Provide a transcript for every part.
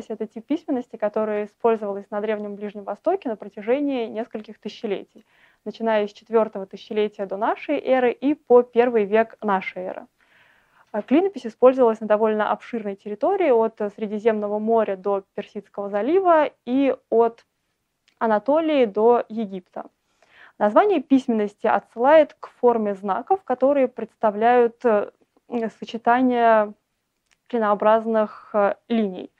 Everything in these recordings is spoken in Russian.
клинопись — это тип письменности, который использовался на Древнем Ближнем Востоке на протяжении нескольких тысячелетий, начиная с четвертого тысячелетия до нашей эры и по первый век нашей эры. А клинопись использовалась на довольно обширной территории от Средиземного моря до Персидского залива и от Анатолии до Египта. Название письменности отсылает к форме знаков, которые представляют э, сочетание клинообразных э, линий.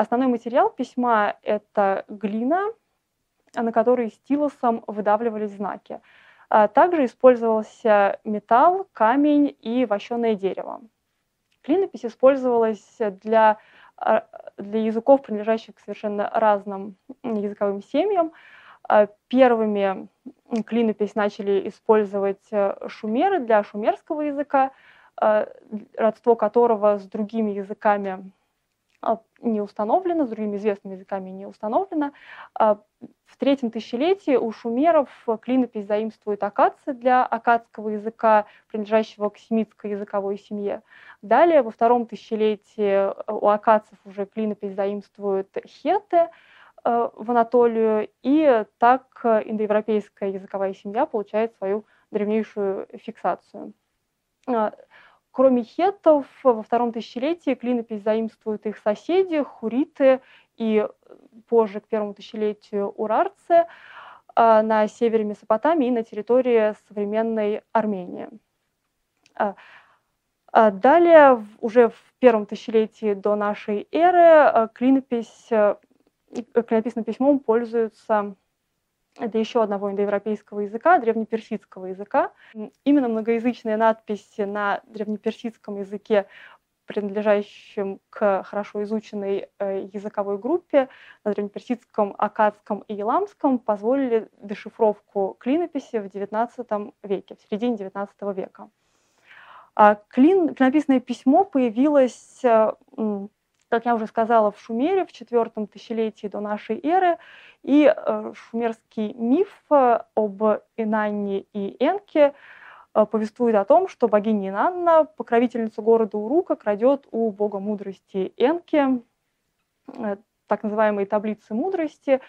Основной материал письма — это глина, на которой стилусом выдавливались знаки. А также использовался металл, камень и вощеное дерево. Клинопись использовалась для, а, для языков, принадлежащих к совершенно разным языковым семьям. А первыми клинопись начали использовать э, шумеры для шумерского языка, родство которого с другими языками не установлено, с другими известными языками не установлено. А, в третьем тысячелетии у шумеров клинопись заимствует акация для акадского языка, принадлежащего к семитской языковой семье. Далее, во втором тысячелетии у акадцев уже клинопись заимствует хеты в Анатолию, и так индоевропейская языковая семья получает свою древнейшую фиксацию. Кроме хеттов, во втором тысячелетии клинопись заимствуют их соседи, хуриты и позже, к первому тысячелетию, урарцы а, на севере Месопотамии и на территории современной Армении. А, а далее, уже в первом тысячелетии до нашей эры, клинопись, клинописным письмом пользуются это еще одного индоевропейского языка, древнеперсидского языка. Именно многоязычные надписи на древнеперсидском языке принадлежащим к хорошо изученной э, языковой группе на древнеперсидском, акадском и еламском позволили дешифровку клинописи в XIX веке, в середине XIX века. А клин, клинописное письмо появилось э, как я уже сказала, в Шумере в четвертом тысячелетии до нашей эры. И э, шумерский миф э, об Инанне и Энке э, повествует о том, что богиня Инанна, покровительница города Урука, крадет у бога мудрости Энки так называемые таблицы мудрости,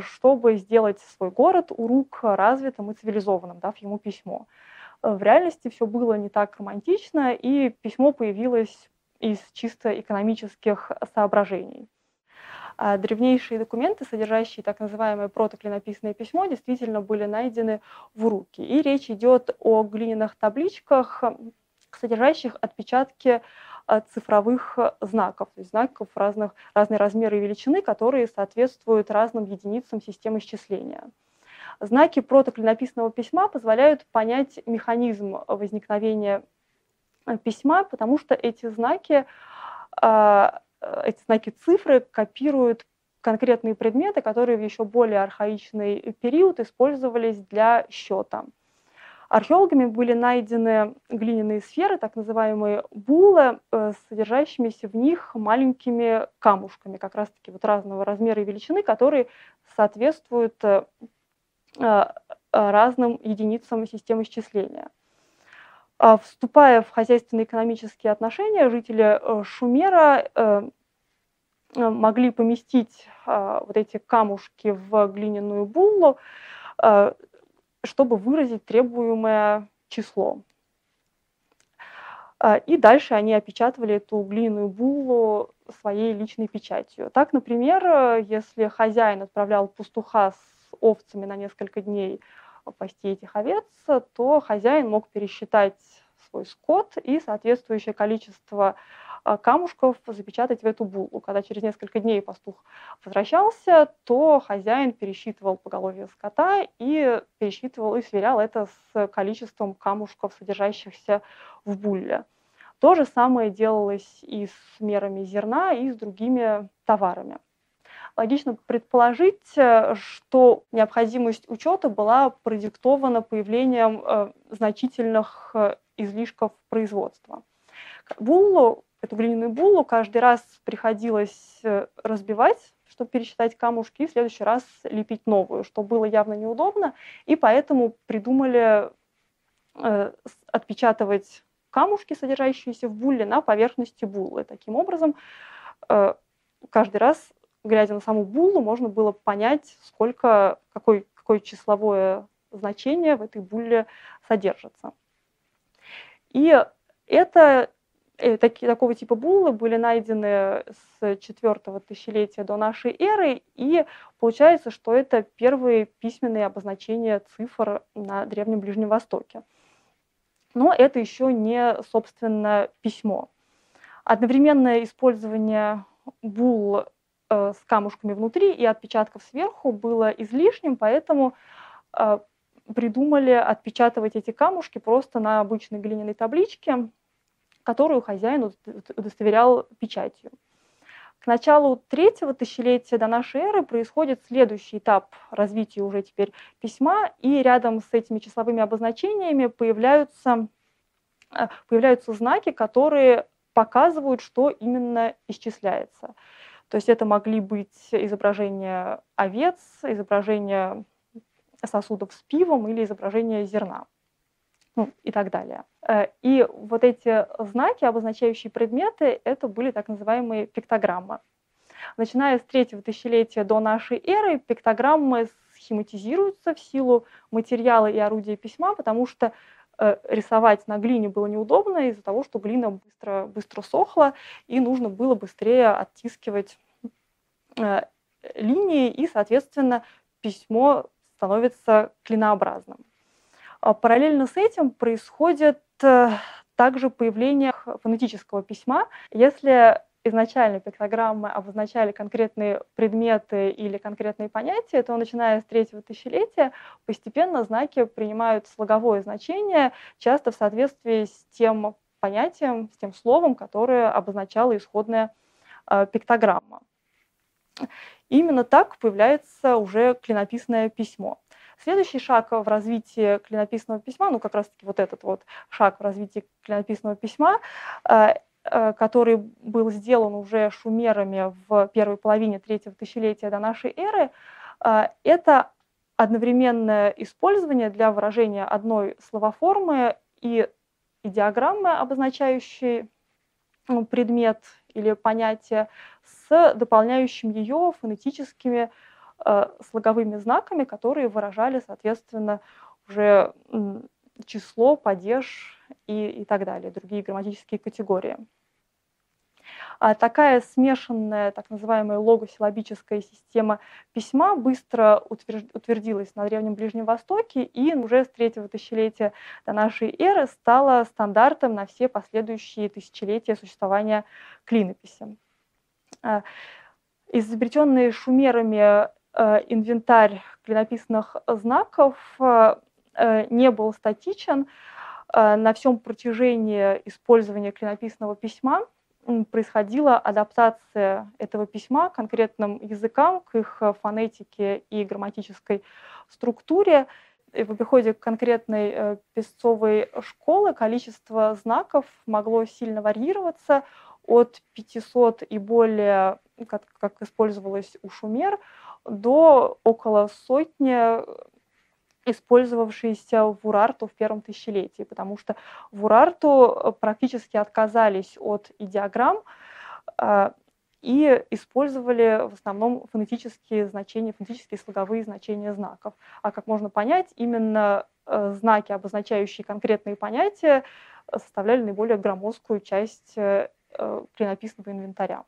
чтобы сделать свой город Урук развитым и цивилизованным, дав ему письмо. В реальности все было не так романтично, и письмо появилось из чисто экономических соображений. А древнейшие документы, содержащие так называемое протоклинописное письмо, действительно были найдены в руки. И речь идет о глиняных табличках, содержащих отпечатки а, цифровых знаков, то есть знаков разных, разной размеры и величины, которые соответствуют разным единицам системы счисления. Знаки протоклинописного письма позволяют понять механизм возникновения письма, потому что эти знаки, э, эти знаки цифры копируют конкретные предметы, которые в еще более архаичный период использовались для счета. Археологами были найдены глиняные сферы, так называемые булы, э, содержащимися в них маленькими камушками, как раз-таки вот разного размера и величины, которые соответствуют разным единицам системы счисления. А, вступая в хозяйственно-экономические отношения, жители э, Шумера э, э, могли поместить а, вот эти камушки в глиняную буллу, чтобы выразить требуемое число. И дальше они опечатывали эту глиняную буллу своей личной печатью. Так, например, если хозяин отправлял пастуха с овцами на несколько дней пасти этих овец, то хозяин мог пересчитать свой скот и соответствующее количество а, камушков запечатать в эту булку. Когда через несколько дней пастух возвращался, то хозяин пересчитывал поголовье скота и пересчитывал и сверял это с количеством камушков, содержащихся в булле. То же самое делалось и с мерами зерна, и с другими товарами логично предположить, э, что необходимость учета была продиктована появлением э, значительных э, излишков производства. Буллу, эту глиняную буллу каждый раз приходилось разбивать, чтобы пересчитать камушки, и в следующий раз лепить новую, что было явно неудобно, и поэтому придумали отпечатывать камушки, содержащиеся в булле, на поверхности буллы. Таким образом, каждый раз, глядя на саму буллу, можно было понять, сколько, какой, какое числовое значение в этой булле содержится. И это Э, такие, такого типа буллы были найдены с четвертого тысячелетия до нашей эры, и получается, что это первые письменные обозначения цифр на Древнем Ближнем Востоке. Но это еще не, собственно, письмо. Одновременное использование бул э, с камушками внутри и отпечатков сверху было излишним, поэтому э, придумали отпечатывать эти камушки просто на обычной глиняной табличке, которую хозяин удостоверял печатью. К началу третьего тысячелетия до нашей эры происходит следующий этап развития уже теперь письма, и рядом с этими числовыми обозначениями появляются, э, появляются знаки, которые показывают, что именно исчисляется. То есть это могли быть изображения овец, изображения сосудов с пивом или изображение зерна ну, и так далее. Э, и вот эти знаки, обозначающие предметы, это были так называемые пиктограммы. Начиная с третьего тысячелетия до нашей эры пиктограммы схематизируются в силу материала и орудия письма, потому что рисовать на глине было неудобно из-за того, что глина быстро, быстро сохла, и нужно было быстрее оттискивать э, линии, и, соответственно, письмо становится клинообразным. А параллельно с этим происходит э, также появление фонетического письма. Если изначально пиктограммы обозначали конкретные предметы или конкретные понятия, то начиная с третьего тысячелетия постепенно знаки принимают слоговое значение, часто в соответствии с тем понятием, с тем словом, которое обозначала исходная э, пиктограмма. Именно так появляется уже клинописное письмо. Следующий шаг в развитии клинописного письма, ну как раз-таки вот этот вот шаг в развитии клинописного письма, э, который был сделан уже шумерами в первой половине третьего тысячелетия до нашей эры, э, это одновременное использование для выражения одной словоформы и идеограммы, обозначающей ну, предмет или понятие, с дополняющим ее фонетическими Э, слоговыми знаками, которые выражали, соответственно, уже число, падеж и, и так далее, другие грамматические категории. А такая смешанная, так называемая логосилабическая система письма быстро утвердилась на Древнем Ближнем Востоке и уже с третьего тысячелетия до нашей эры стала стандартом на все последующие тысячелетия существования клинописи. А, изобретенные шумерами Э, инвентарь клинописных знаков э, э, не был статичен. На всем протяжении использования клинописного письма происходила адаптация этого письма к конкретным языкам, к их фонетике и грамматической структуре. И в приходе к конкретной песцовой школы количество знаков могло сильно варьироваться от 500 и более, как, как использовалось у шумер, до около сотни использовавшиеся в Урарту в первом тысячелетии, потому что в Урарту практически отказались от идеограмм э, и использовали в основном фонетические значения, фонетические слоговые значения знаков. А как можно понять, именно э, знаки, обозначающие конкретные понятия, составляли наиболее громоздкую часть э, клинописного инвентаря.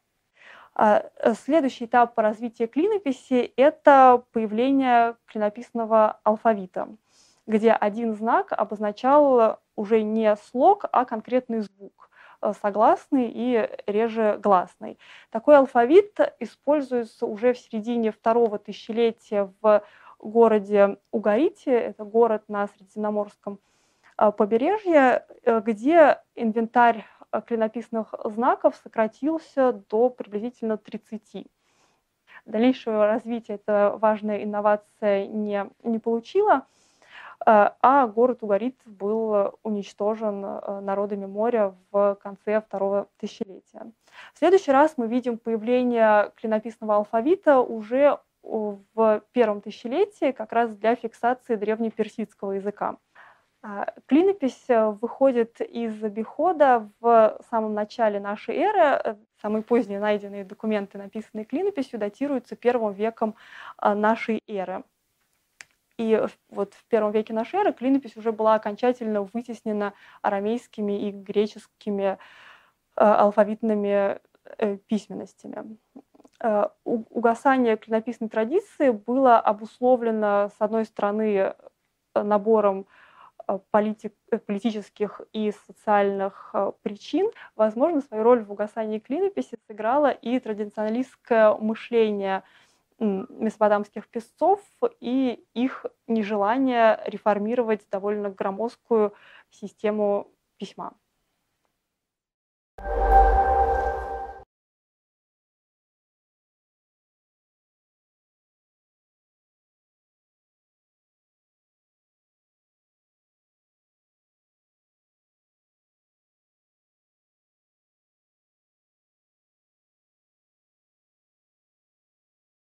А, э, следующий этап по развитию клинописи – это появление клинописного алфавита, где один знак обозначал уже не слог, а конкретный звук э, согласный и реже гласный. Такой алфавит используется уже в середине второго тысячелетия в городе Угарите, это город на Средиземноморском э, побережье, где инвентарь клинописных знаков сократился до приблизительно 30. Дальнейшего развития эта важная инновация не, не получила, э, а город Угарит был уничтожен э, народами моря в конце второго тысячелетия. В следующий раз мы видим появление клинописного алфавита уже в первом тысячелетии как раз для фиксации древнеперсидского языка. А, клинопись э, выходит из обихода в самом начале нашей эры, э, Самые поздние найденные документы, написанные клинописью, датируются первым веком нашей эры. И вот в первом веке нашей эры клинопись уже была окончательно вытеснена арамейскими и греческими алфавитными э, письменностями. Угасание клинописной традиции было обусловлено, с одной стороны, набором политик, политических и социальных причин. Возможно, свою роль в угасании клинописи сыграло и традиционалистское мышление месопотамских писцов и их нежелание реформировать довольно громоздкую систему письма.